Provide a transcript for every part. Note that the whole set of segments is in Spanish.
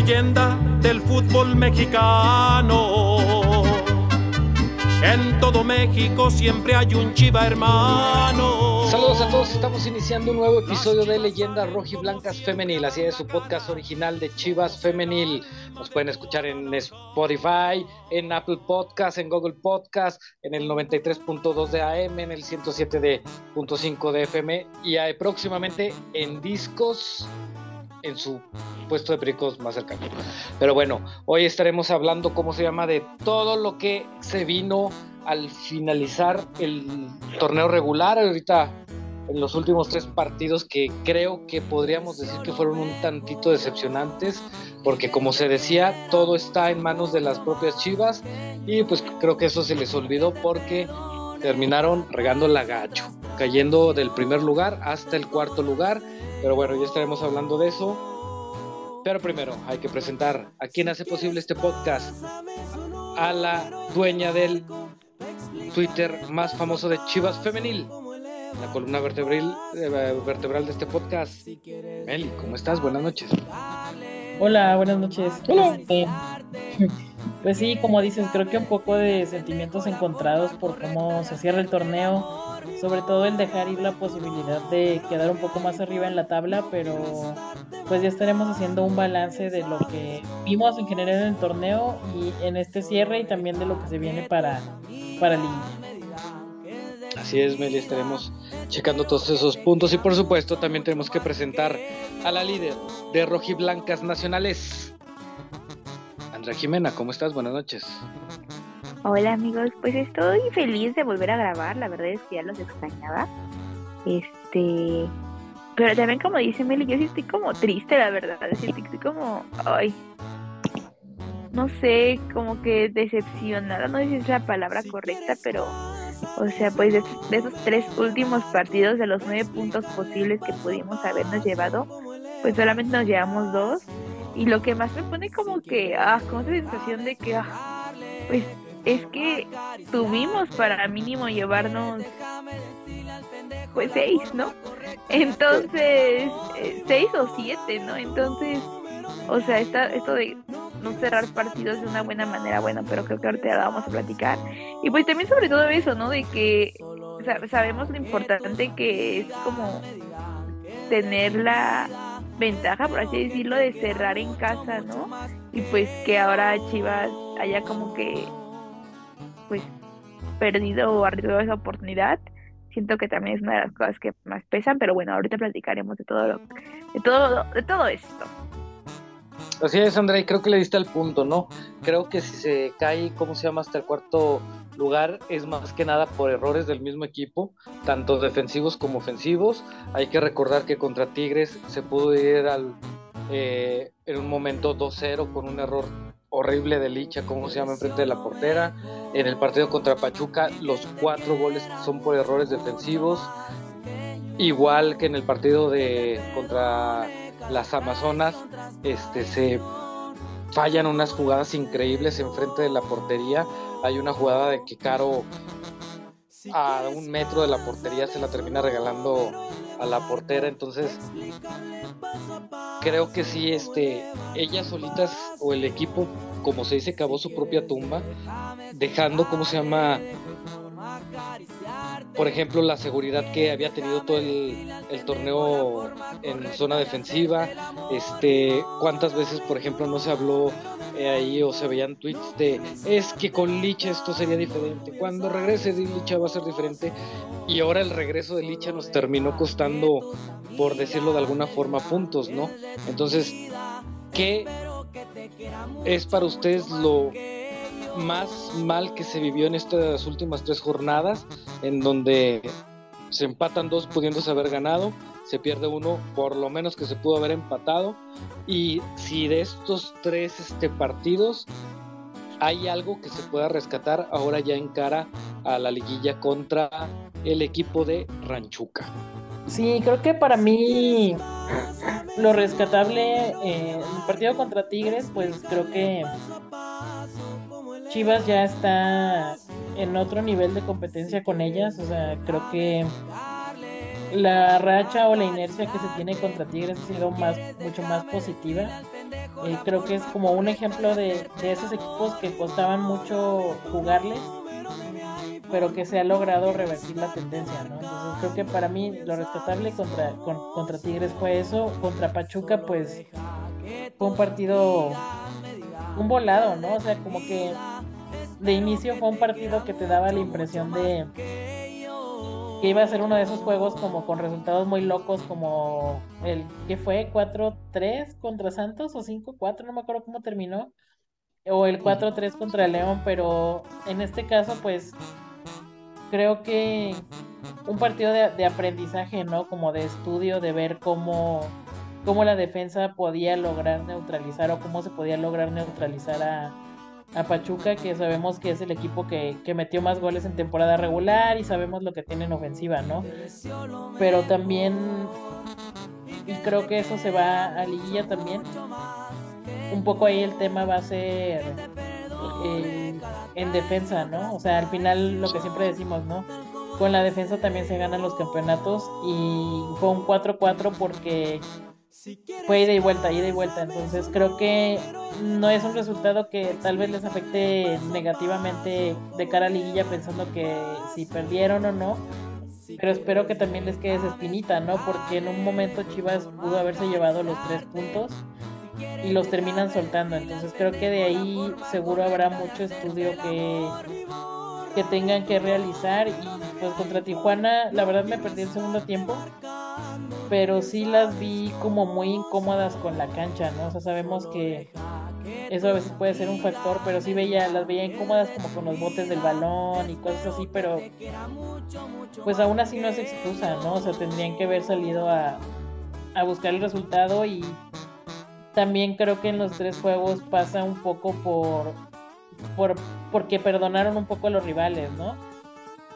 leyenda del fútbol mexicano. En todo México siempre hay un chiva hermano. Saludos a todos, estamos iniciando un nuevo episodio de Leyendas Rojiblancas Femenil, así es su podcast original de Chivas Femenil. Nos pueden escuchar en Spotify, en Apple Podcast, en Google Podcast, en el 93.2 de AM, en el 107.5 de FM y próximamente en discos en su puesto de pericos más cercano. Pero bueno, hoy estaremos hablando, ¿cómo se llama?, de todo lo que se vino al finalizar el torneo regular. Ahorita en los últimos tres partidos que creo que podríamos decir que fueron un tantito decepcionantes, porque como se decía, todo está en manos de las propias Chivas y pues creo que eso se les olvidó porque terminaron regando la gacho, cayendo del primer lugar hasta el cuarto lugar, pero bueno, ya estaremos hablando de eso. Pero primero hay que presentar a quien hace posible este podcast, a la dueña del Twitter más famoso de Chivas Femenil, la columna vertebral, eh, vertebral de este podcast. Meli, ¿cómo estás? Buenas noches. Hola, buenas noches. Hola. Pues sí, como dices, creo que un poco de sentimientos encontrados por cómo se cierra el torneo, sobre todo el dejar ir la posibilidad de quedar un poco más arriba en la tabla, pero pues ya estaremos haciendo un balance de lo que vimos en general en el torneo y en este cierre y también de lo que se viene para, para Así es, Meli, estaremos checando todos esos puntos y por supuesto también tenemos que presentar a la líder de Rojiblancas Nacionales, Jimena. ¿Cómo estás? Buenas noches. Hola amigos, pues estoy feliz de volver a grabar, la verdad es que ya los extrañaba. Este, pero también como dice Meli, yo sí estoy como triste, la verdad, sí estoy como, ay, no sé, como que decepcionada, no sé si es la palabra correcta, pero o sea, pues de, esos tres últimos partidos, de los nueve puntos posibles que pudimos habernos llevado, pues solamente nos llevamos dos. Y lo que más me pone como que, ah, con esa sensación de que, ah, pues es que tuvimos para mínimo llevarnos, pues seis, ¿no? Entonces, eh, seis o siete, ¿no? Entonces, o sea, esta, esto de no cerrar partidos de una buena manera, bueno, pero creo que ahorita la vamos a platicar. Y pues también sobre todo eso, ¿no? De que sabemos lo importante que es como tener la ventaja, por así decirlo, de cerrar en casa, ¿no? Y pues que ahora Chivas haya como que, pues, perdido o arriesgado esa oportunidad. Siento que también es una de las cosas que más pesan, pero bueno, ahorita platicaremos de todo lo, de todo, de todo esto. Así es, André, creo que le diste al punto, ¿no? Creo que si se cae, ¿cómo se llama? Hasta el cuarto lugar es más que nada por errores del mismo equipo, tanto defensivos como ofensivos. Hay que recordar que contra Tigres se pudo ir al, eh, en un momento 2-0 con un error horrible de Licha, ¿cómo se llama? Enfrente de la portera. En el partido contra Pachuca, los cuatro goles son por errores defensivos. Igual que en el partido de contra las Amazonas este, se fallan unas jugadas increíbles enfrente de la portería. Hay una jugada de que Caro a un metro de la portería se la termina regalando a la portera. Entonces, creo que sí, este, ellas solitas o el equipo, como se dice, cavó su propia tumba, dejando, ¿cómo se llama? Por ejemplo, la seguridad que había tenido todo el, torneo en zona defensiva, este, cuántas veces, por ejemplo, no se habló eh, ahí o se veían tweets de es que con Licha esto sería diferente, cuando regrese Licha va a ser diferente y ahora el regreso de Licha nos terminó costando, por decirlo de alguna forma, puntos, ¿no? Entonces, ¿qué es para ustedes lo más mal que se vivió en estas últimas tres jornadas, en donde se empatan dos pudiéndose haber ganado, se pierde uno por lo menos que se pudo haber empatado, y si de estos tres este, partidos hay algo que se pueda rescatar ahora ya en cara a la liguilla contra el equipo de Ranchuca. Sí, creo que para mí lo rescatable en el partido contra Tigres, pues creo que Chivas ya está en otro nivel de competencia con ellas. O sea, creo que la racha o la inercia que se tiene contra Tigres ha sido más, mucho más positiva. Eh, creo que es como un ejemplo de, de esos equipos que costaban mucho jugarles, pero que se ha logrado revertir la tendencia, ¿no? Entonces creo que para mí lo rescatable contra, contra Tigres fue eso, contra Pachuca pues fue un partido, un volado, ¿no? O sea, como que de inicio fue un partido que te daba la impresión de que iba a ser uno de esos juegos como con resultados muy locos como el que fue 4-3 contra Santos o 5-4, no me acuerdo cómo terminó, o el 4-3 contra León, pero en este caso pues creo que un partido de, aprendizaje, ¿no? Como de estudio, de ver cómo, cómo la defensa podía lograr neutralizar o cómo se podía lograr neutralizar a, a Pachuca, que sabemos que es el equipo que, que, metió más goles en temporada regular y sabemos lo que tiene en ofensiva, ¿no? Pero también, y creo que eso se va a liguilla también. Un poco ahí el tema va a ser eh, en defensa, ¿no? O sea, al final lo que siempre decimos, ¿no? Con la defensa también se ganan los campeonatos y fue un 4-4 porque fue ida y vuelta, ida y vuelta. Entonces creo que no es un resultado que tal vez les afecte negativamente de cara a liguilla pensando que si perdieron o no. Pero espero que también les quede esa espinita, ¿no? Porque en un momento Chivas pudo haberse llevado los tres puntos y los terminan soltando. Entonces creo que de ahí seguro habrá mucho estudio que, que tengan que realizar. Y pues contra Tijuana, la verdad me perdí el segundo tiempo. Pero sí las vi como muy incómodas con la cancha, ¿no? O sea, sabemos que eso a veces puede ser un factor, pero sí veía, las veía incómodas como con los botes del balón y cosas así, pero pues aún así no es excusa, ¿no? O sea, tendrían que haber salido a, a buscar el resultado y también creo que en los tres juegos pasa un poco por, por porque perdonaron un poco a los rivales, ¿no?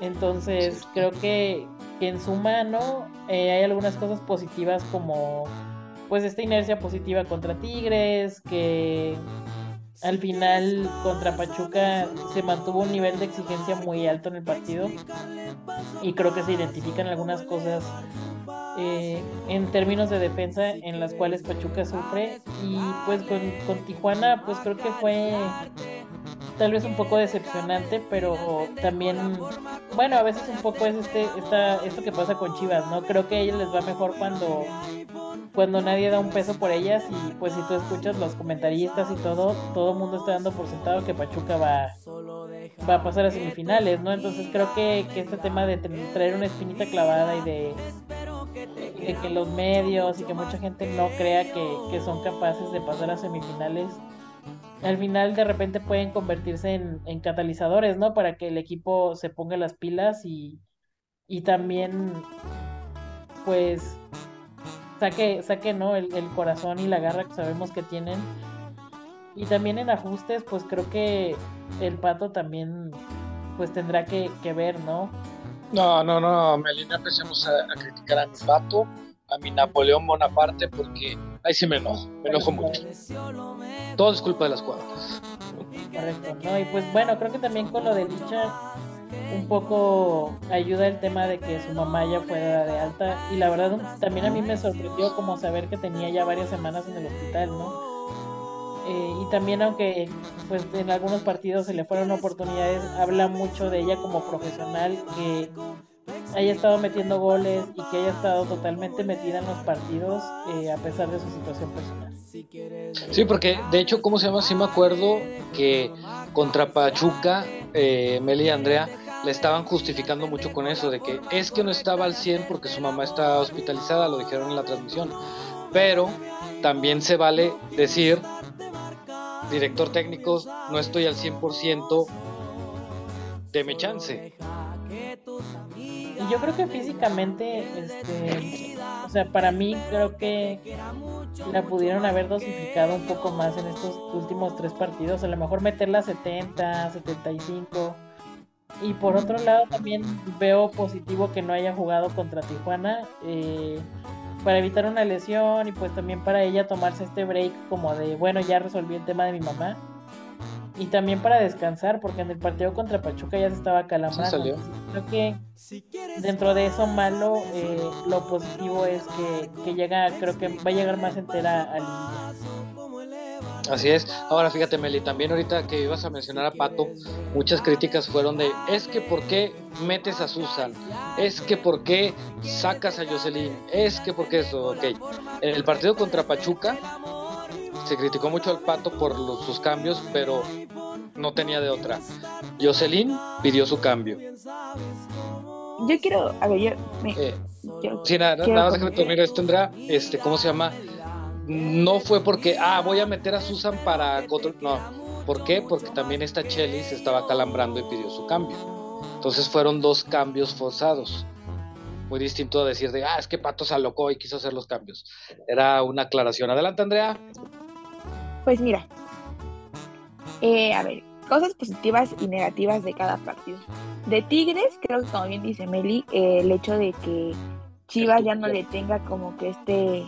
Entonces creo que, en su mano eh, hay algunas cosas positivas como pues esta inercia positiva contra Tigres, que al final contra Pachuca se mantuvo un nivel de exigencia muy alto en el partido. Y creo que se identifican algunas cosas eh, en términos de defensa en las cuales Pachuca sufre. Y pues con, con, Tijuana pues creo que fue tal vez un poco decepcionante pero también bueno a veces un poco es este esta, esto que pasa con Chivas no creo que a ellos les va mejor cuando cuando nadie da un peso por ellas y pues si tú escuchas los comentaristas y todo todo el mundo está dando por sentado que Pachuca va va a pasar a semifinales no entonces creo que, que este tema de traer una espinita clavada y de de que los medios y que mucha gente no crea que, son capaces de pasar a semifinales, al final de repente pueden convertirse en, catalizadores, ¿no? Para que el equipo se ponga las pilas y, y también, pues, saque, saque ¿no? El, corazón y la garra que sabemos que tienen. Y también en ajustes, pues creo que el pato también, pues tendrá que, ver, ¿no? No, no, no, Melina, empecemos a, criticar a mi pato, a mi Napoleón Bonaparte, porque ahí sí me enojo, me enojo mucho. Todo es culpa de las cuadras. Correcto, ¿no? Y pues bueno, creo que también con lo de Licha, un poco ayuda el tema de que su mamá ya fuera de alta, y la verdad también a mí me sorprendió como saber que tenía ya varias semanas en el hospital, ¿no? Eh, y también aunque pues en algunos partidos se le fueron oportunidades, habla mucho de ella como profesional que haya estado metiendo goles y que haya estado totalmente metida en los partidos eh, a pesar de su situación personal. Sí, porque de hecho, ¿cómo se llama? Sí me acuerdo que contra Pachuca, eh, Meli y Andrea le estaban justificando mucho con eso, de que es que no estaba al 100 porque su mamá está hospitalizada, lo dijeron en la transmisión, pero también se vale decir director técnico, no estoy al 100%, deme chance. Yo creo que físicamente, este, o sea, para mí creo que la pudieron haber dosificado un poco más en estos últimos tres partidos, a lo mejor meterla a 70, 75. Y por otro lado también veo positivo que no haya jugado contra Tijuana. Eh, para evitar una lesión y pues también para ella tomarse este break como de, bueno, ya resolví el tema de mi mamá. Y también para descansar, porque en el partido contra Pachuca ya se estaba calamando. creo que dentro de eso malo, eh, lo positivo es que, que, llega, creo que va a llegar más entera a Así es. Ahora fíjate, Meli, también ahorita que ibas a mencionar a Pato, muchas críticas fueron de, es que por qué metes a Susan, es que por qué sacas a Jocelyn, es que por qué eso, ok. En el partido contra Pachuca se criticó mucho al Pato por sus cambios, pero no tenía de otra. Jocelyn pidió su cambio. Yo quiero, a ver, yo... Me, eh, sí, nada, nada más que terminar esto, tendrá, este, ¿cómo se llama? no fue porque, ah, voy a meter a Susan para No, ¿por qué? Porque también esta Chelly se estaba calambrando y pidió su cambio. Entonces fueron dos cambios forzados. Muy distinto a decir de, ah, es que Pato se alocó y quiso hacer los cambios. Era una aclaración. Adelante, Andrea. Pues mira, eh, a ver, cosas positivas y negativas de cada partido. De Tigres, creo que como bien dice Meli, eh, el hecho de que Chivas ya no le tenga como que este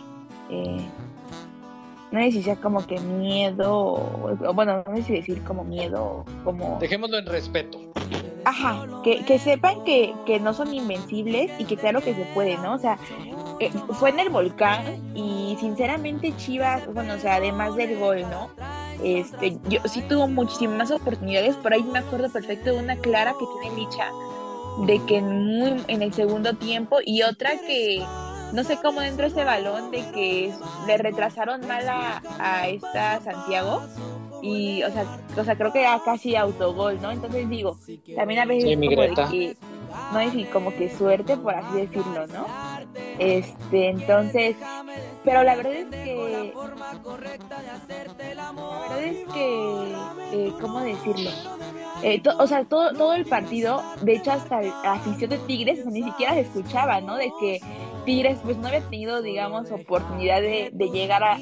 eh, no sé si sea como que miedo, o, bueno, no sé si decir como miedo, como... Dejémoslo en respeto. Ajá, que, que sepan que, que, no son invencibles y que claro que se puede, ¿no? O sea, eh, fue en el volcán y sinceramente Chivas, bueno, o sea, además del gol, ¿no? Este, yo sí tuvo muchísimas oportunidades, por ahí me acuerdo perfecto de una clara que tiene Licha, de que en, muy, en el segundo tiempo y otra que no sé cómo entró ese balón de que le retrasaron mal a, esta Santiago y o sea, o sea, creo que era casi autogol, ¿no? Entonces digo, también a veces como de que no es como que suerte por así decirlo, ¿no? Este, entonces, pero la verdad es que la verdad es que eh, ¿cómo decirlo? Eh, o sea, todo, todo el partido, de hecho hasta la afición de Tigres ni siquiera se escuchaba, ¿no? De que Tigres pues no había tenido, digamos, oportunidad de, llegar a,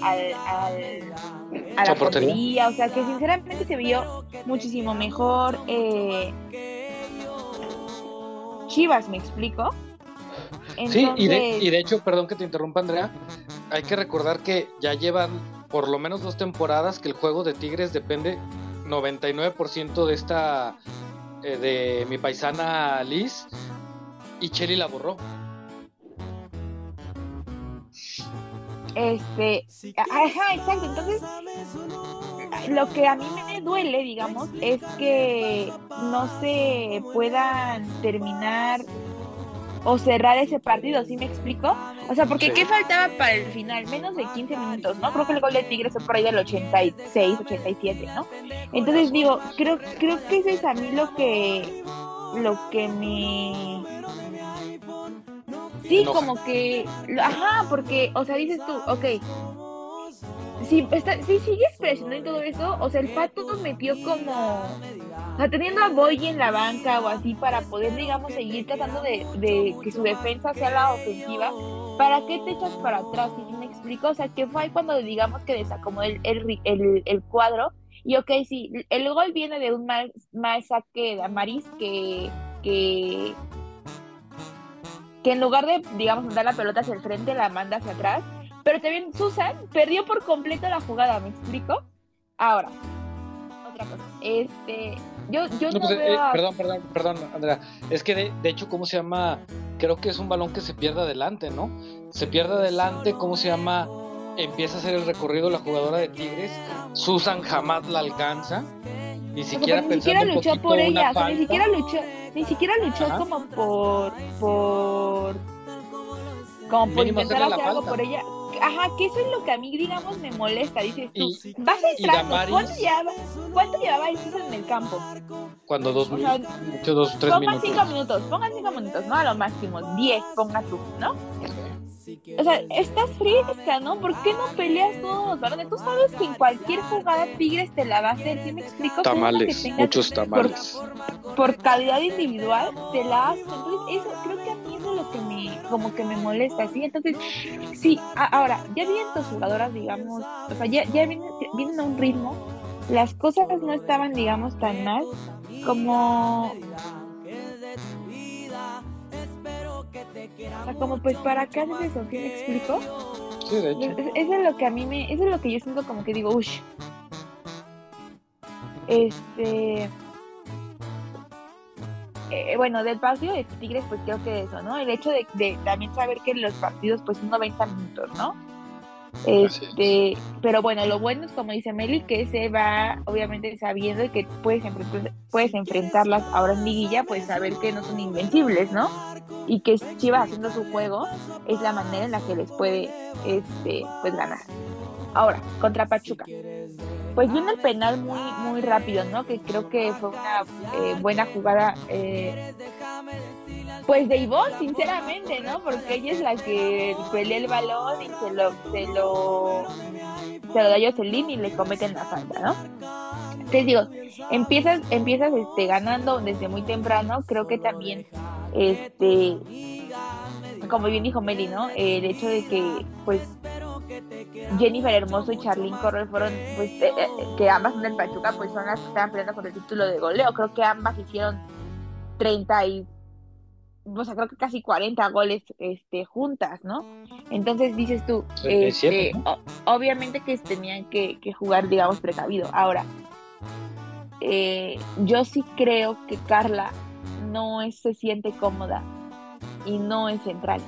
la portería, o sea que sinceramente se vio muchísimo mejor eh, Chivas, ¿me explico? Sí, y de, y de hecho, perdón que te interrumpa Andrea, hay que recordar que ya llevan por lo menos dos temporadas que el juego de Tigres depende 99% de esta, eh, de mi paisana Liz, y Chelly la borró. Este, ajá, exacto. Entonces, lo que a mí me duele, digamos, es que no se puedan terminar o cerrar ese partido, ¿sí me explico? O sea, porque ¿qué faltaba para el final? Menos de 15 minutos, ¿no? Creo que el gol de Tigres fue por ahí del 86, 87, ¿no? Entonces digo, creo, creo que eso es a mí lo que, lo que me Sí, como que, ajá, porque, o sea, dices tú, ok, si, si sigues presionando y todo eso, o sea, el Pato nos metió como, o sea, teniendo a Boy en la banca o así para poder, digamos, seguir tratando de, que su defensa sea la ofensiva, ¿para qué te echas para atrás? ¿Sí me explico? O sea, que fue ahí cuando, digamos, que desacomodó el, el, el, cuadro. Y ok, sí, el gol viene de un mal, mal saque de Amaris que, que que en lugar de, digamos, mandar la pelota hacia el frente, la manda hacia atrás. Pero también Susan perdió por completo la jugada, ¿me explico? Ahora, otra cosa. Este, yo, yo no, pues, eh, Perdón, perdón, perdón, Andrea. Es que de, de, hecho, ¿cómo se llama? Creo que es un balón que se pierde adelante, ¿no? Se pierde adelante, ¿cómo se llama? Empieza a hacer el recorrido la jugadora de Tigres. Susan jamás la alcanza. Ni siquiera, ni siquiera luchó por ella, ni siquiera luchó, ni siquiera luchó como por, por, como por intentar hacer algo por ella. Ajá, que eso es lo que a mí, digamos, me molesta. Dices tú, vas entrando, ¿cuánto llevaba, ¿cuánto llevaba en el campo? Cuando dos, minutos, dos tres minutos. Pongan cinco minutos, pongan cinco minutos, ¿no? A lo máximo, diez, ponga tú, ¿no? O sea, estás fresca, ¿no? ¿Por qué no peleas todos los balones? Tú sabes que en cualquier jugada Tigres te la va a hacer, ¿sí me explico? Tamales, muchos tamales. Por, calidad individual te la haces. Entonces, eso, creo que a mí eso es lo que me, como que me molesta, ¿sí? Entonces, sí, ahora, ya vienen tus jugadoras, digamos, o sea, ya, ya vienen, vienen a un ritmo, las cosas no estaban, digamos, tan mal como o sea, como pues para qué haces eso, ¿sí me explico? Sí, de hecho. Eso es lo que a mí me, eso es lo que yo siento como que digo, uff. Este eh, bueno, del partido de Tigres, pues creo que eso, ¿no? El hecho de, de, también saber que los partidos, pues son 90 minutos, ¿no? Este, pero bueno, lo bueno es como dice Meli, que se va obviamente sabiendo que puedes, puedes enfrentarlas ahora en liguilla, pues saber que no son invencibles, ¿no? Y que Chivas haciendo su juego es la manera en la que les puede este, pues ganar. Ahora, contra Pachuca. Pues viene el penal muy, muy rápido, ¿no? Que creo que fue una eh, buena jugada, eh, pues de Ivonne, sinceramente, ¿no? Porque ella es la que pelea el balón y se lo, se lo, se lo da a Jocelyn y le cometen la falta, ¿no? Entonces digo, empiezas, empiezas este, ganando desde muy temprano, creo que también, este, como bien dijo Meli, ¿no? El hecho de que, pues, Jennifer Hermoso y Charlene Corral fueron, pues, eh, eh, que ambas son del Pachuca, pues son las que estaban peleando por el título de goleo. Creo que ambas hicieron 30 y, o sea, creo que casi 40 goles este, juntas, ¿no? Entonces dices tú, este, obviamente que tenían que, jugar, digamos, precavido. Ahora, eh, yo sí creo que Carla no se siente cómoda y no es central.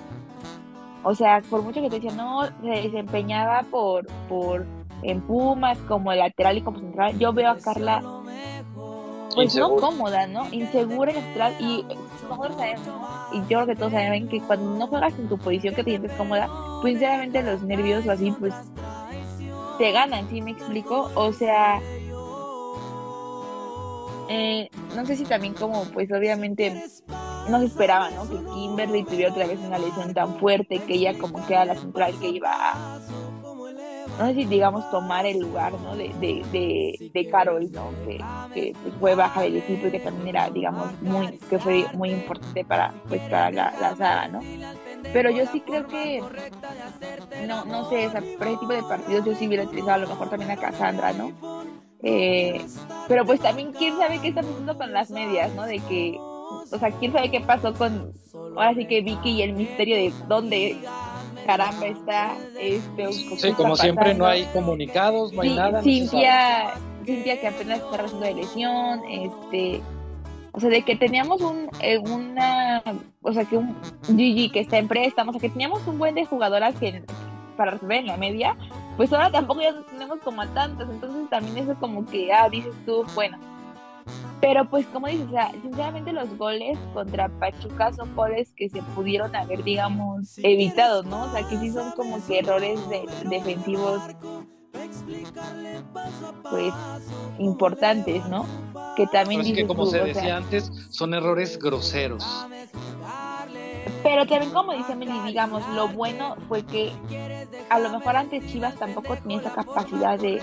O sea, por mucho que te decían, no, se desempeñaba por, por en Pumas como lateral y como central, yo veo a Carla pues no cómoda, ¿no? Insegura en central y nosotros sabemos, y yo creo que todos saben que cuando no juegas en tu posición que te sientes cómoda, pues sinceramente los nervios o así, pues te ganan, ¿sí me explico? O sea, eh, no sé si también como, pues obviamente no se esperaba, ¿no? Que Kimberly tuviera otra vez una lesión tan fuerte que ella como que era la central que iba a, no sé si digamos tomar el lugar, ¿no? De, de, de, Carol, ¿no? Que, pues, fue baja del equipo y que también era, digamos, muy, que fue muy importante para, pues, para la, la saga, ¿no? Pero yo sí creo que, no, no sé, para ese tipo de partidos yo sí hubiera utilizado a lo mejor también a Cassandra, ¿no? Eh, pero pues también quién sabe qué está pasando con las medias, ¿no? De que o sea, quién sabe qué pasó con, ahora sí que Vicky y el misterio de dónde caramba está este sí como siempre no hay comunicados no hay nada Cintia Cintia que apenas está rezando de lesión este o sea de que teníamos un eh, una o sea que un Gigi que está en préstamo o sea que teníamos un buen de jugadoras que para resolver en la media pues ahora tampoco ya tenemos como a tantas entonces también eso como que ah dices tú bueno pero pues como dices, o sea, sinceramente los goles contra Pachuca son goles que se pudieron haber, digamos, evitado, ¿no? O sea, que sí son como que errores de, defensivos pues importantes, ¿no? Que también es que como se decía antes, son errores groseros. Pero también como dice Meli, digamos, lo bueno fue que a lo mejor antes Chivas tampoco tenía esa capacidad de,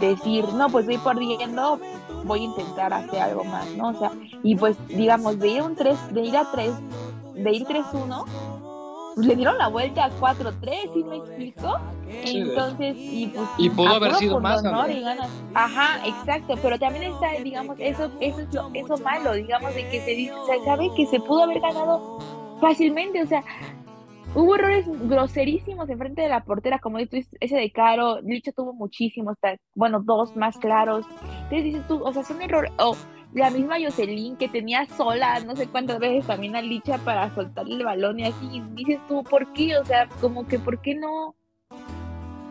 decir, no, pues voy perdiendo, voy a intentar hacer algo más, ¿no? O sea, y pues digamos, de ir un 3, de ir a 3, de ir 3-1, pues le dieron la vuelta a 4-3, ¿sí me explico? Entonces, y pues y pudo haber sido más, ¿no? Ajá, exacto, pero también está, digamos, eso, eso es lo, eso malo, digamos, de que se dice, se sabe que se pudo haber ganado fácilmente, o sea, hubo errores groserísimos en frente de la portera, como dices, ese de Caro, Licha tuvo muchísimos, bueno, dos más claros. Entonces dices tú, o sea, son errores, o la misma Jocelyn que tenía sola no sé cuántas veces también a Licha para soltarle el balón y así, dices tú, ¿por qué? O sea, como que, ¿por qué no?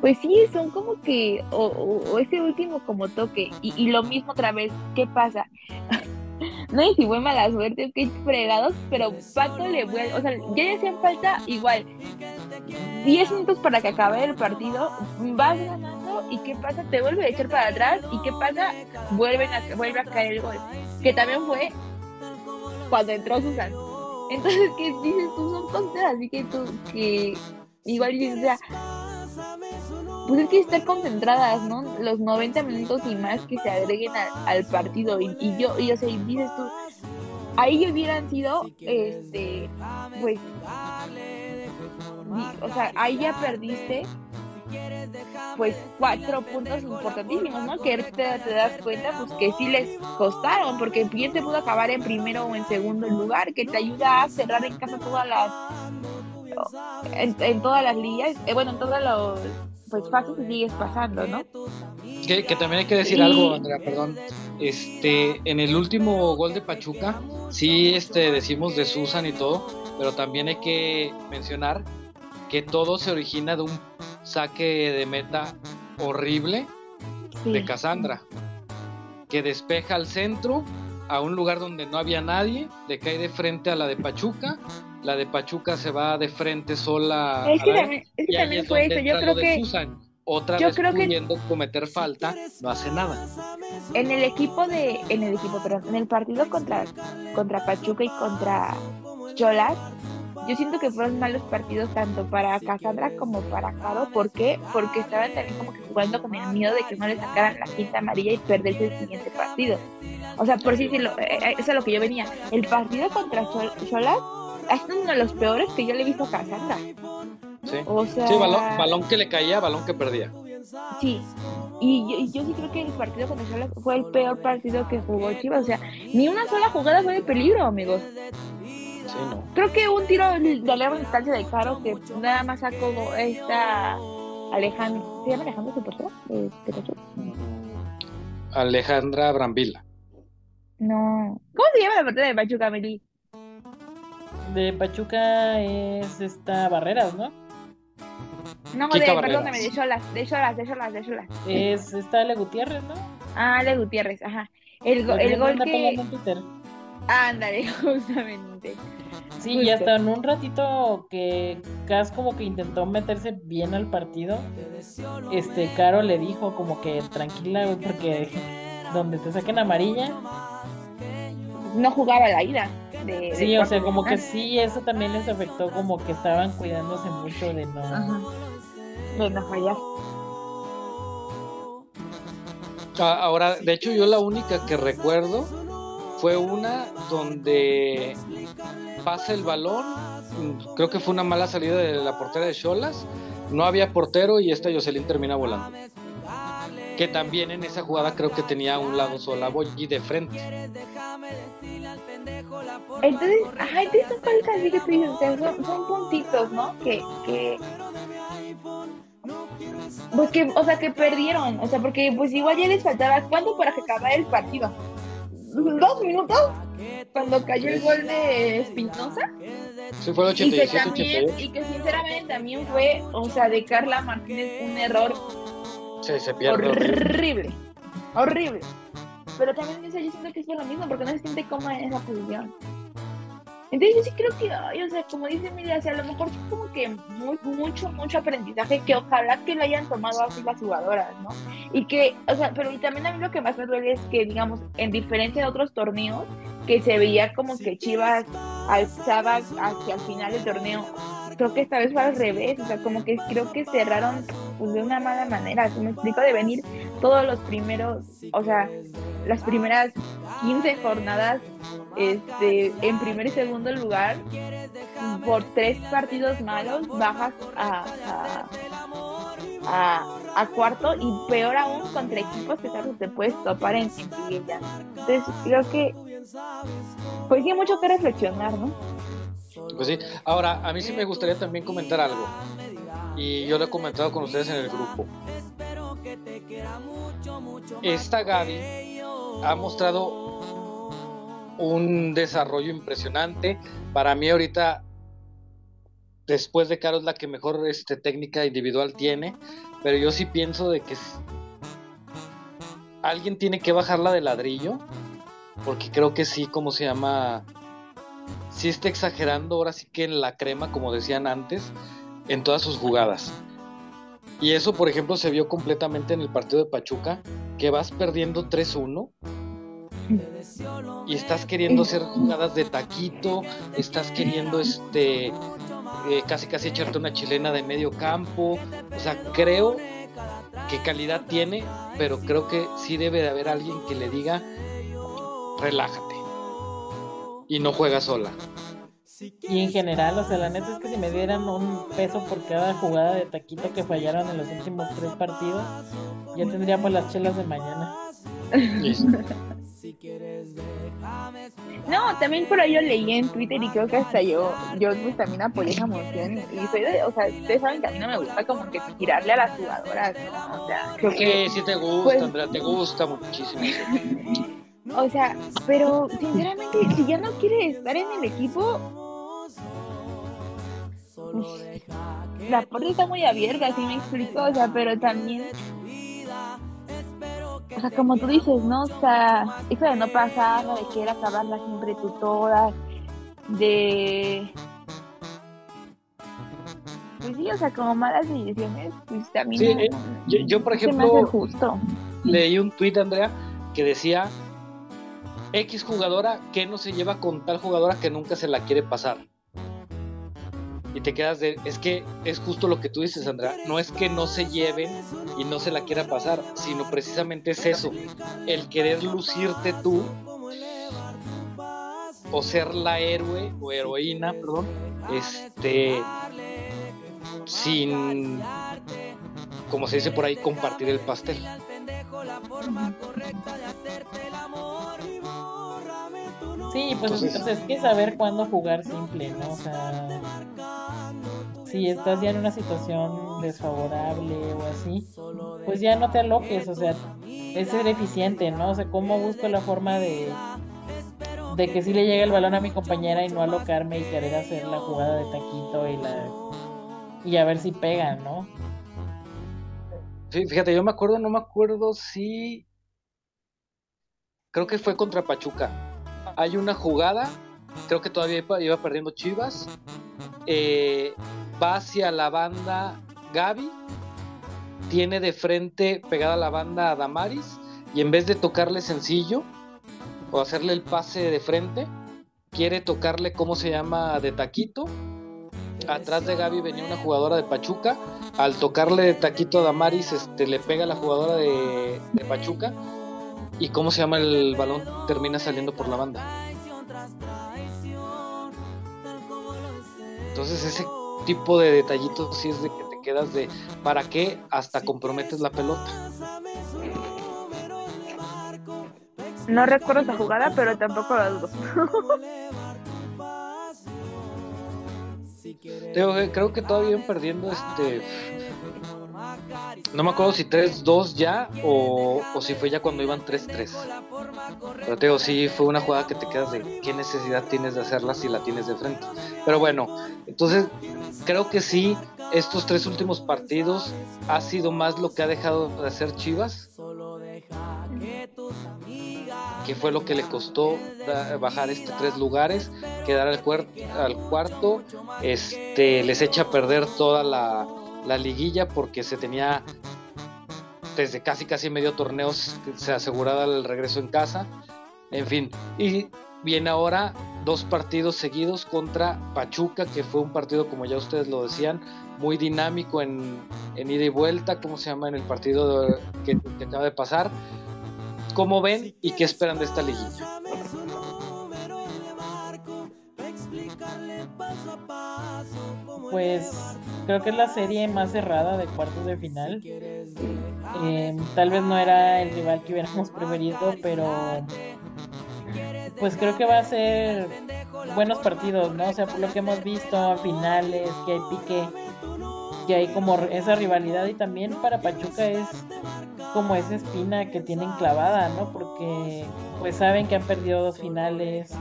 Pues sí, son como que, o, ese último como toque, y, y lo mismo otra vez, ¿qué pasa? No sé si fue mala suerte qué fregados, pero Pato le vuelve, o sea, ya le hacían falta igual 10 minutos para que acabe el partido, vas ganando y qué pasa, te vuelve a echar para atrás y qué pasa, vuelven a, vuelve a caer el gol, que también fue cuando entró Susan. Entonces, ¿qué dices tú? Son cosas así que tú, que igual, o sea, pues es que estar concentradas, ¿no? Los 90 minutos y más que se agreguen al partido. Y, yo, y o sea, y dices tú, ahí hubieran sido, este, pues, o sea, ahí ya perdiste, pues, cuatro puntos importantísimos, ¿no? Que te, te das cuenta, pues, que sí les costaron, porque bien te pudo acabar en primero o en segundo lugar, que te ayuda a cerrar en casa todas las, en, todas las ligas, eh, bueno, en todos los pues que sigues pasando, ¿no? Que, también hay que decir algo, Andrea, perdón. Este, en el último gol de Pachuca, sí este, decimos de Susan y todo, pero también hay que mencionar que todo se origina de un saque de meta horrible Sí. de Cassandra, que despeja al centro a un lugar donde no había nadie, le cae de frente a la de Pachuca, la de Pachuca se va de frente sola Es que también, es que también fue eso. Yo creo que Susan. Otra yo vez creo que- pudiendo cometer falta, no hace nada. en el equipo de, en el equipo, perdón, en el partido contra, contra Pachuca y contra Cholas, yo siento que fueron malos partidos tanto para Cassandra como para Caro. ¿Por qué? Porque estaban también como que jugando con el miedo de que no le sacaran la quinta amarilla y perderse el siguiente partido. O sea, por sí decirlo, eh, eh, eso es lo que yo venía. El partido contra Chol- Cholas es uno de los peores que yo le he visto a Cassandra. Sí, O sea, Sí, balón, balón que le caía, balón que perdía. Sí, y yo, y yo sí creo que el partido contra Cholas fue el peor partido que jugó Chivas. O sea, ni una sola jugada fue de peligro, amigos. Sí, no. Creo que un tiro de larga distancia de Caro que nada más sacó esta Alejandro. ¿Se llama Alejandro su Pachuca? Alejandra Brambila. No. ¿Cómo se llama la portera de Pachuca, Meli? De Pachuca es esta Barreras, ¿no? No, de, perdóname, de Cholas, de Cholas, de Cholas, de Cholas. Es esta Ale Gutiérrez, ¿no? Ah, Ale Gutiérrez, ajá. El, go- el gol que. Ándale, justamente. Sí, y Justo. hasta en un ratito que Cas como que intentó meterse bien al partido, este Caro le dijo como que tranquila, güey, porque donde te saquen amarilla, No jugaba la ida. De, de sí, o sea, como que sí, eso también les afectó, como que estaban cuidándose mucho de no. Ajá. De no fallar. Ah, Ahora, de hecho, yo la única que recuerdo fue una donde pasa el balón. Creo que fue una mala salida de la portera de Cholas. No había portero y esta Jocelyn termina volando. Que también en esa jugada creo que tenía a un lado sola y de frente. Entonces, ajá, entonces son cosas así que tú dices, o sea, son, son puntitos, ¿no? Que, que, pues que, o sea, que perdieron, o sea, porque pues igual ya les faltaba, ¿cuánto para que acabara el partido? ¿Dos minutos? Cuando cayó el gol de Espinosa. Sí, fue el Y que 87, también, 88. y que sinceramente también fue, o sea, de Carla Martínez un error Sí, se pierde. horrible, horrible. Pero también yo siento que es por lo mismo, porque no se siente cómoda en esa posición. Entonces yo sí creo que, ay, o sea, como dice Emilia, o sea, a lo mejor sí como que muy, mucho, mucho aprendizaje que ojalá que lo hayan tomado así las jugadoras, ¿no? Y que, o sea, pero y también a mí lo que más me duele es que, digamos, en diferencia de otros torneos, que se veía como que Chivas alzaba hacia el final del torneo, creo que esta vez fue al revés, o sea, como que creo que cerraron pues, de una mala manera, si me explico, de venir todos los primeros, o sea, las primeras 15 jornadas este, en primer y segundo lugar, por tres partidos malos, bajas a, a, a- a cuarto y peor aún contra equipos que tal vez te puedes topar en. Entonces, creo que, pues sí, mucho que reflexionar, ¿no? Pues sí. Ahora, a mí sí me gustaría también comentar algo. Y yo lo he comentado con ustedes en el grupo. Esta Gaby ha mostrado un desarrollo impresionante. Para mí ahorita, después de Caro, es la que mejor este, técnica individual tiene. Pero yo sí pienso de que alguien tiene que bajarla de ladrillo. Porque creo que sí, como se llama? Sí está exagerando ahora sí que en la crema, como decían antes, en todas sus jugadas. Y eso, por ejemplo, se vio completamente en el partido de Pachuca, que vas perdiendo 3-1 y estás queriendo hacer jugadas de taquito, estás queriendo este eh, casi casi echarte una chilena de medio campo. O sea, creo que calidad tiene, pero creo que sí debe de haber alguien que le diga relájate y no juega sola. Y en general, o sea, la neta es que si me dieran un peso por cada jugada de taquito que fallaron en los últimos tres partidos, ya tendríamos las chelas de mañana. No, también por ahí yo leí en Twitter y creo que hasta yo, yo pues también apoyé esa moción. Y soy de, o sea, ustedes saben que a mí no me gusta como que tirarle a las jugadoras, ¿no? O sea, creo que, Sí, sí te gusta, Pues- Andrea, te gusta muchísimo. o sea, pero sinceramente, si ya no quiere estar en el equipo, la puerta está muy abierta, así me explico, o sea, pero también, o sea, como tú dices, ¿no? O sea, eso de no pasar, de querer acabarla siempre tú todas, de... Pues sí, o sea, como malas decisiones, pues también... Sí, no- eh, yo, yo, por ejemplo, justo. leí un tuit, Andrea, que decía X jugadora que no se lleva con tal jugadora que nunca se la quiere pasar. Y te quedas de, es que es justo lo que tú dices, Andrea, no es que no se lleven y no se la quiera pasar, sino precisamente es eso, el querer lucirte tú o ser la héroe o heroína, perdón, este, sin, como se dice por ahí, compartir el pastel. Sí, pues Entonces- es que saber cuándo jugar simple, ¿no? O sea, si estás ya en una situación desfavorable o así, pues ya no te aloques, o sea, es ser eficiente, ¿no? O sea, cómo busco la forma de de que sí le llegue el balón a mi compañera y no alocarme y querer hacer la jugada de taquito y la y a ver si pega, ¿no? Sí, fíjate, yo me acuerdo, no me acuerdo si. Creo que fue contra Pachuca. Hay una jugada, creo que todavía iba, perdiendo Chivas. eh, va hacia la banda Gaby. Tiene de frente pegada la banda a Damaris. Y en vez de tocarle sencillo o hacerle el pase de frente, quiere tocarle, ¿cómo se llama? De taquito. Atrás de Gaby venía una jugadora de Pachuca al tocarle de taquito a Damaris, este, le pega la jugadora de Pachuca. ¿Y cómo se llama el balón? Termina saliendo por la banda. Entonces ese tipo de detallitos sí es de que te quedas de ¿para qué? Hasta comprometes la pelota. No recuerdo esa jugada, pero tampoco la dudo. Creo que todavía perdiendo este. No me acuerdo si 3-2 ya o, o si fue ya cuando iban 3-3. Pero te digo, sí fue una jugada que te quedas de qué necesidad tienes de hacerla si la tienes de frente. Pero bueno, entonces creo que sí, estos tres últimos partidos ha sido más lo que ha dejado de hacer Chivas. Que fue lo que le costó bajar este tres lugares, quedar al, al cuarto, este les echa a perder toda la, la liguilla porque se tenía desde casi casi medio torneo se aseguraba el regreso en casa. En fin, y viene ahora dos partidos seguidos contra Pachuca, que fue un partido, como ya ustedes lo decían, muy dinámico en, en ida y vuelta, ¿cómo se llama en el partido que, que acaba de pasar? ¿Cómo ven y qué esperan de esta liguilla? Pues creo que es la serie más cerrada de cuartos de final. Eh, tal vez no era el rival que hubiéramos preferido, pero pues creo que va a ser buenos partidos, ¿no? O sea, por lo que hemos visto, finales, que hay pique, que hay como esa rivalidad y también para Pachuca es como esa espina que tienen clavada, ¿no? Porque pues saben que han perdido dos finales,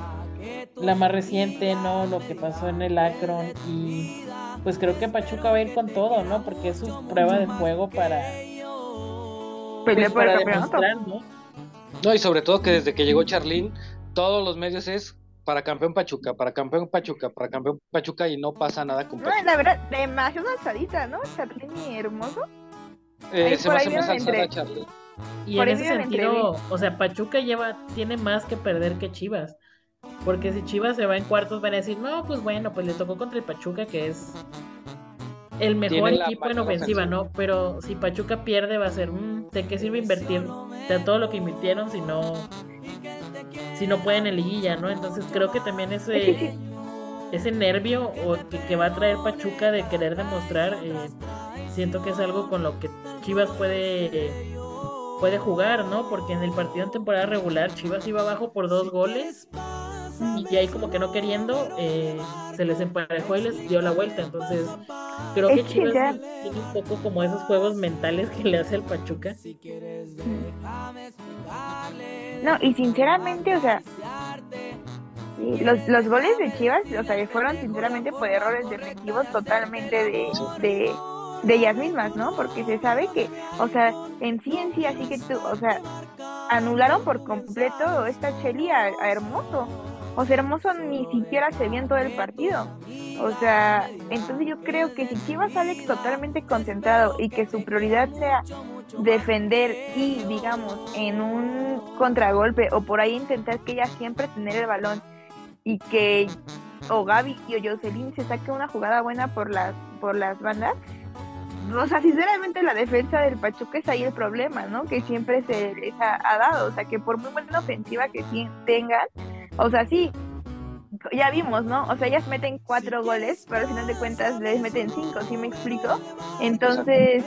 la más reciente, ¿no? Lo que pasó en el Akron y pues creo que Pachuca va a ir con todo, ¿no? Porque es su prueba de fuego para, pues, por el para demostrar, ¿no? No, y sobre todo que desde que llegó Charlín, todos los medios es para campeón Pachuca, para campeón Pachuca, para campeón Pachuca y no pasa nada con No, Pachuca. la verdad, demasiado alzadita, ¿no? Charlene hermoso. Eh, ahí se por me ahí hace más alzada entre- Charlín. Y Por en ese sentido, o sea, Pachuca lleva, tiene más que perder que Chivas. Porque si Chivas se va en cuartos, van a decir, no, pues bueno, pues le tocó contra el Pachuca, que es el mejor equipo en ofensiva, ofensiva. ¿no? Pero si Pachuca pierde, va a ser, "Mm, ¿de qué sirve invertir de todo lo que invirtieron si no, si no pueden en liguilla, ¿no? Entonces creo que también ese, ese nervio o que, que va a traer Pachuca de querer demostrar, eh, siento que es algo con lo que Chivas puede eh, puede jugar, ¿no? Porque en el partido en temporada regular Chivas iba abajo por dos goles y ahí como que no queriendo eh, se les emparejó y les dio la vuelta. Entonces creo Es que que Chivas ya- tiene un poco como esos juegos mentales que le hace el Pachuca. No, y sinceramente, o sea, los, los goles de Chivas, o sea, fueron sinceramente por errores defensivos totalmente de, de, de ellas mismas, ¿no? Porque se sabe que, o sea, en sí, en sí, así que tú, o sea, anularon por completo esta Cheli a, Hermoso. O sea, Hermoso ni siquiera se vio todo el partido. O sea, entonces yo creo que si Chivas sale totalmente concentrado y que su prioridad sea defender y, digamos, en un contragolpe o por ahí intentar que ella siempre tener el balón y que o Gaby o Jocelyn se saque una jugada buena por las por las bandas, o sea, sinceramente la defensa del Pachuca es ahí el problema, ¿no? Que siempre se les ha, dado, o sea, que por muy buena ofensiva que tengan, o sea, sí, ya vimos, ¿no? O sea, ellas meten cuatro goles, pero al final de cuentas les meten cinco, ¿sí me explico? Entonces,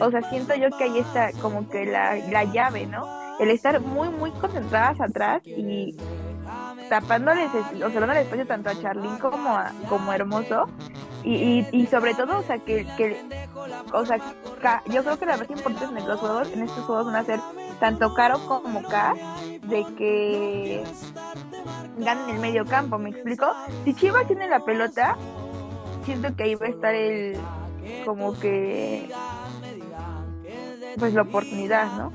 o sea, siento yo que ahí está como que la, la llave, ¿no? El estar muy, muy concentradas atrás y tapándoles, o sea, dando el espacio tanto a Charlín como a, como Hermoso, y, y, sobre todo, o sea, que, que o sea, yo creo que la más importante en los juegos, en estos juegos van a ser tanto Caro como K, de que ganen el medio campo, ¿me explico? Si Chivas tiene la pelota, siento que ahí va a estar el, como que, pues la oportunidad, ¿no?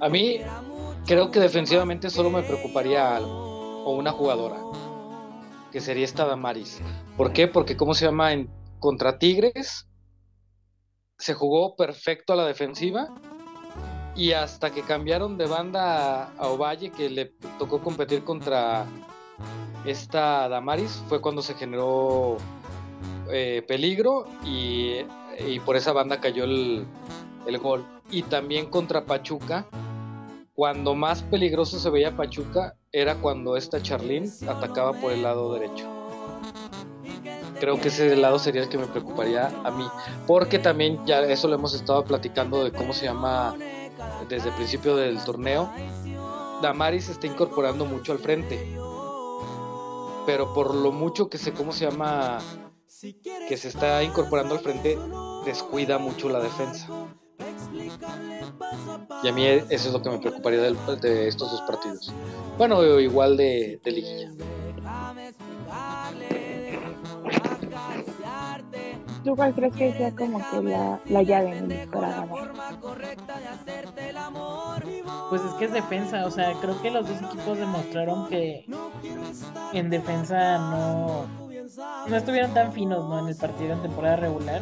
A mí creo que defensivamente solo me preocuparía algo, o una jugadora que sería esta Damaris. ¿Por qué? Porque, ¿cómo se llama? En, contra Tigres se jugó perfecto a la defensiva y hasta que cambiaron de banda a, Ovalle, que le tocó competir contra esta Damaris, fue cuando se generó eh, peligro y, por esa banda cayó el, el gol. Y también contra Pachuca, cuando más peligroso se veía Pachuca era cuando esta Charlene atacaba por el lado derecho. Creo que ese lado sería el que me preocuparía a mí, porque también ya eso lo hemos estado platicando de cómo se llama desde el principio del torneo. Damaris está incorporando mucho al frente, pero por lo mucho que se, ¿cómo se llama? Que se está incorporando al frente, descuida mucho la defensa. Y a mí eso es lo que me preocuparía de, estos dos partidos. Bueno, igual de, de liguilla. ¿Tú cuál crees que sea como que la, la llave para ganar? Pues es que es defensa, o sea, creo que los dos equipos demostraron que en defensa no, no estuvieron tan finos ¿no? en el partido en temporada regular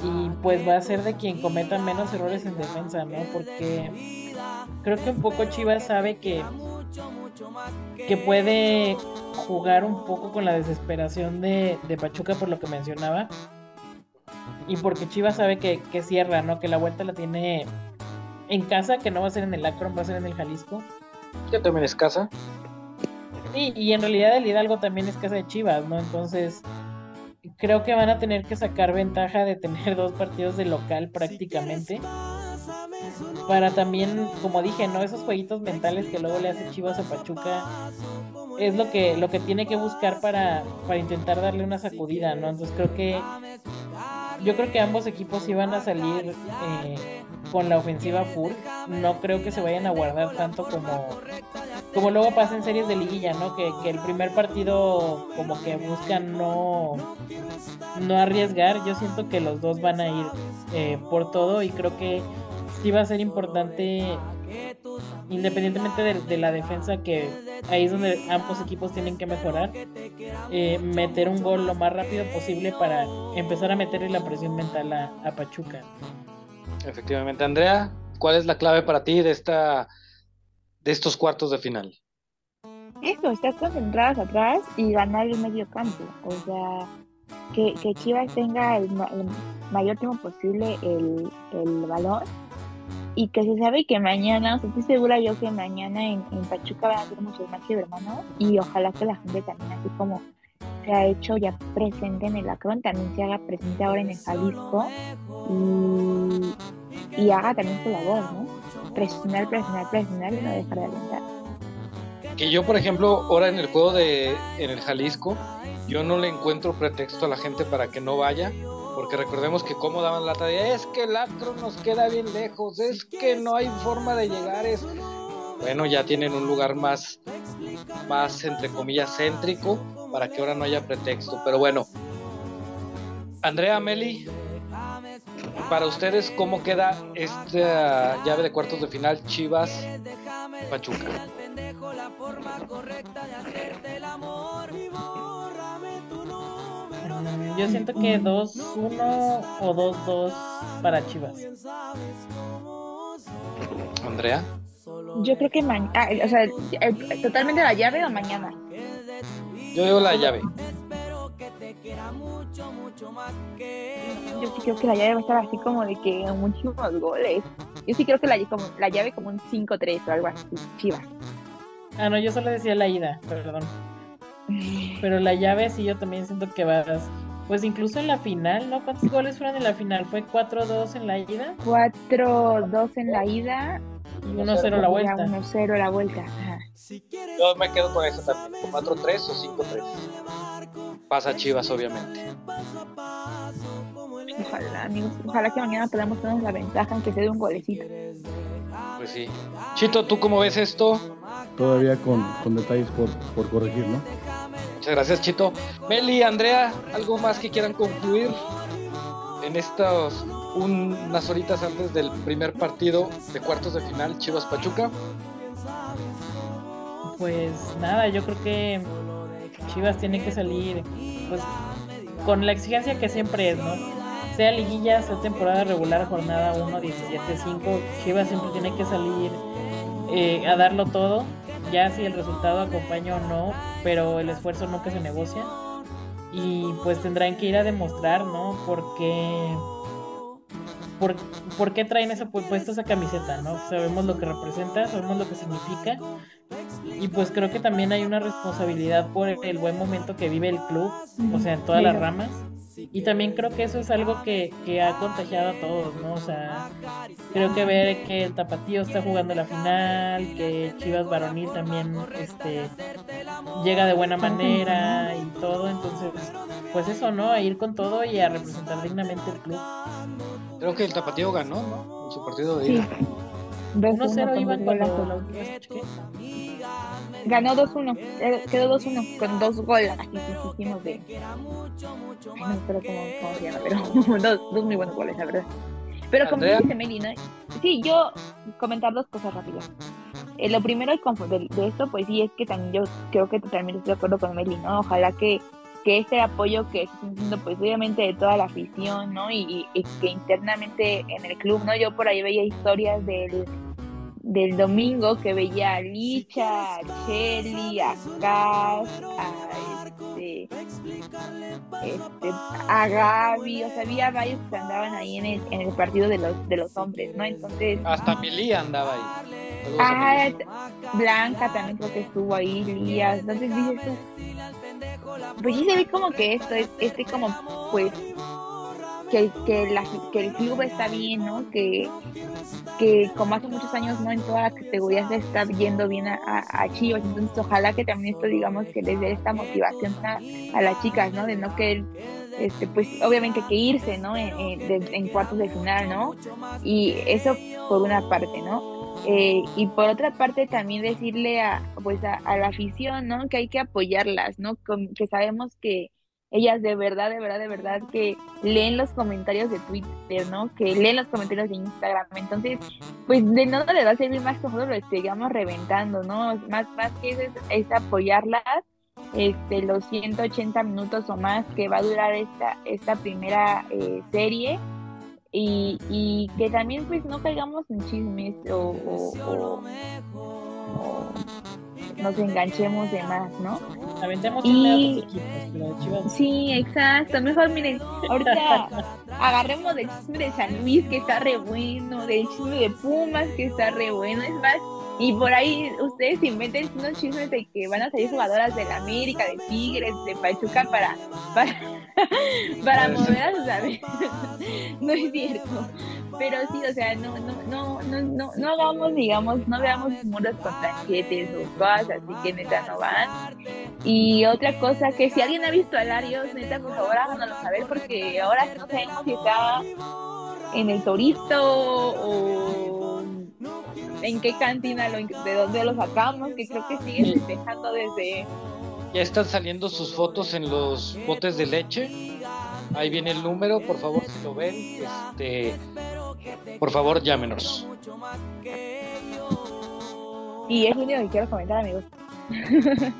y pues va a ser de quien cometa menos errores en defensa, ¿no? Porque creo que un poco Chivas sabe que que puede jugar un poco con la desesperación de, Pachuca por lo que mencionaba y porque Chivas sabe que, que, cierra, ¿no? Que la vuelta la tiene en casa, que no va a ser en el Akron, va a ser en el Jalisco. Que también es casa. Sí, y en realidad el Hidalgo también es casa de Chivas, ¿no? Entonces, creo que van a tener que sacar ventaja de tener dos partidos de local prácticamente. Para también, como dije, ¿no? Esos jueguitos mentales que luego le hace Chivas a Pachuca es lo que, lo que tiene que buscar para, para intentar darle una sacudida, ¿no? Entonces creo que yo creo que ambos equipos iban a salir eh, con la ofensiva full. No creo que se vayan a guardar tanto como, como luego pasa en series de liguilla, ¿no? Que, el primer partido como que buscan no, no arriesgar. Yo siento que los dos van a ir eh, por todo y creo que sí va a ser importante, independientemente de, la defensa, que ahí es donde ambos equipos tienen que mejorar, eh, meter un gol lo más rápido posible para empezar a meterle la presión mental a, a Pachuca. Efectivamente, Andrea, ¿cuál es la clave para ti de esta de estos cuartos de final? Eso, estar concentrados atrás y ganar el medio campo. O sea, que, que Chivas tenga el, mayor tiempo posible el, el, balón y que se sabe que mañana, o sea, estoy segura yo que mañana en, en Pachuca van a ser muchos más hermanos y ojalá que la gente también, así como se ha hecho ya presente en el Acron, también se haga presente ahora en el Jalisco y, y haga también su labor, ¿no? presionar, presionar, presionar y no dejar de alentar. Que yo, por ejemplo, ahora en el juego de en el Jalisco, yo no le encuentro pretexto a la gente para que no vaya, porque recordemos que como daban lata de es que el Acro nos queda bien lejos, es que no hay forma de llegar, es bueno, ya tienen un lugar más, más entre comillas, céntrico, para que ahora no haya pretexto. Pero bueno, Andrea Meli, para ustedes, ¿cómo queda esta llave de cuartos de final Chivas Pachuca? Yo siento que 2-1 o 2-2 para Chivas. Andrea. Yo creo que mañana, ah, o sea, totalmente la llave o mañana. Yo digo la llave. Yo sí creo que la llave va a estar así como de que muchísimos goles. Yo sí creo que la, como, la llave como un 5-3 o algo así, Chivas. Ah, no, yo solo decía la ida, perdón. Pero la llave sí, yo también siento que vas. Pues incluso en la final, ¿no? ¿Cuántos goles fueron en la final? ¿Fue 4-2 en la ida? 4-2 en la ida. Y 1-0 la vuelta. 1-0 la vuelta. Yo me quedo con eso también. 4-3 o 5-3. Pasa Chivas, obviamente. Ojalá, amigos. Ojalá que mañana podamos tener la ventaja, aunque sea de un golecito. Pues sí. Chito, ¿tú cómo ves esto? Todavía con, con detalles por, por corregir, ¿no? Muchas gracias, Chito. Meli, Andrea, ¿algo más que quieran concluir en estas unas horitas antes del primer partido de cuartos de final Chivas Pachuca? Pues nada, yo creo que Chivas tiene que salir pues con la exigencia que siempre es, ¿no? Sea liguilla, sea temporada regular, jornada 1, 17, 5, Chivas siempre tiene que salir eh, a darlo todo, ya si el resultado acompaña o no, pero el esfuerzo nunca se negocia. Y pues tendrán que ir a demostrar, ¿no? Porque por, por, qué traen esa puesta esa camiseta, ¿no? Sabemos lo que representa, sabemos lo que significa y pues creo que también hay una responsabilidad por el buen momento que vive el club, o sea, en todas las ramas. Y también creo que eso es algo que, que ha contagiado a todos, ¿no? O sea, creo que ver que el Tapatío está jugando la final, que Chivas Varonil también este, llega de buena manera y todo, entonces, pues eso, ¿no? A ir con todo y a representar dignamente el club. Creo que el Tapatío ganó, ¿no? En su partido de ida. 1-0 iban cuando la última Ganó 2-1, eh, quedó 2-1 con dos goles. Hicimos de. no sé cómo, se llama, pero dos, dos muy buenos goles, la verdad. Pero como dice Meli, ¿no? Sí, yo comentar dos cosas rápidas. Eh, lo primero de, de, esto, pues sí, es que también yo creo que totalmente estoy de acuerdo con Meli, ¿no? Ojalá que, que este apoyo que está sintiendo, pues obviamente de toda la afición, ¿no? Y, y, que internamente en el club, ¿no? Yo por ahí veía historias del del domingo que veía a Licha, a Shelly, a Cass, a este, este, a Gaby, o sea, había varios que andaban ahí en el, en el partido de los, de los hombres, ¿no? Entonces. Hasta Milía andaba ahí. Ah, Blanca también creo que estuvo ahí, Lías. Entonces dices tú. Pues sí se ve como que esto es, este como, pues, que, que, la, que el club está bien, ¿no? Que, que como hace muchos años, ¿no? En toda la categoría se está yendo bien a, a, Chivas, entonces ojalá que también esto, digamos, que les dé esta motivación a, las chicas, ¿no? De no que este, pues obviamente que irse, ¿no? En, cuartos de final, ¿no? Y eso por una parte, ¿no? Eh, y por otra parte también decirle a, pues a, a, la afición, ¿no? Que hay que apoyarlas, ¿no? Que sabemos que, ellas de verdad, de verdad, de verdad que leen los comentarios de Twitter, ¿no? Que leen los comentarios de Instagram. Entonces, pues de nada les va a servir más que nosotros lo estemos reventando, ¿no? Más, más que eso es, apoyarlas este, los 180 minutos o más que va a durar esta, esta primera eh, serie. Y, y, que también pues no caigamos en chismes o, o, o nos enganchemos de más, ¿no? Aventemos y... Sí, exacto. Mejor miren, ahorita agarremos del chisme de San Luis que está re bueno, del chisme de Pumas que está re bueno, es más, y por ahí ustedes inventen unos chismes de que van a salir jugadoras de la América, de Tigres, de Pachuca para, para, para mover a sus No es cierto. Pero sí, o sea, no, no, no, no, no, no hagamos, digamos, no veamos muros con tanquetes o cosas así que neta no van. Y otra cosa, que si alguien ha visto a Larios, neta, por favor háganoslo saber porque ahora no sabemos si está en el Torito o en qué cantina, lo, de dónde lo sacamos, que creo que sigue festejando desde... Ya están saliendo sus fotos en los botes de leche. Ahí viene el número, por favor, si lo ven, este, por favor, llámenos. Y es lo único que quiero comentar, amigos.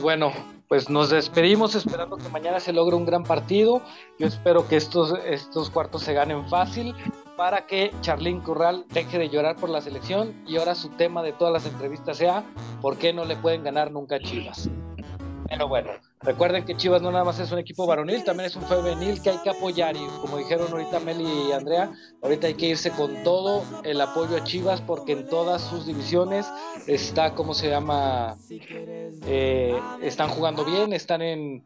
Bueno, pues nos despedimos esperando que mañana se logre un gran partido. Yo espero que estos, estos cuartos se ganen fácil para que Charlín Corral deje de llorar por la selección y ahora su tema de todas las entrevistas sea ¿por qué no le pueden ganar nunca a Chivas? Pero bueno, recuerden que Chivas no nada más es un equipo varonil, también es un femenil que hay que apoyar y como dijeron ahorita Meli y Andrea, ahorita hay que irse con todo el apoyo a Chivas porque en todas sus divisiones está, ¿cómo se llama? Eh, están jugando bien, están en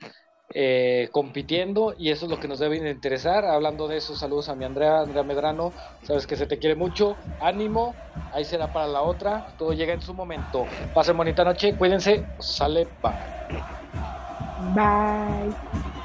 eh, compitiendo y eso es lo que nos debe interesar. Hablando de eso, saludos a mi Andrea, Andrea Medrano, sabes que se te quiere mucho, ánimo, ahí será para la otra, todo llega en su momento. Pasen bonita noche, cuídense, sale, Bye. Bye.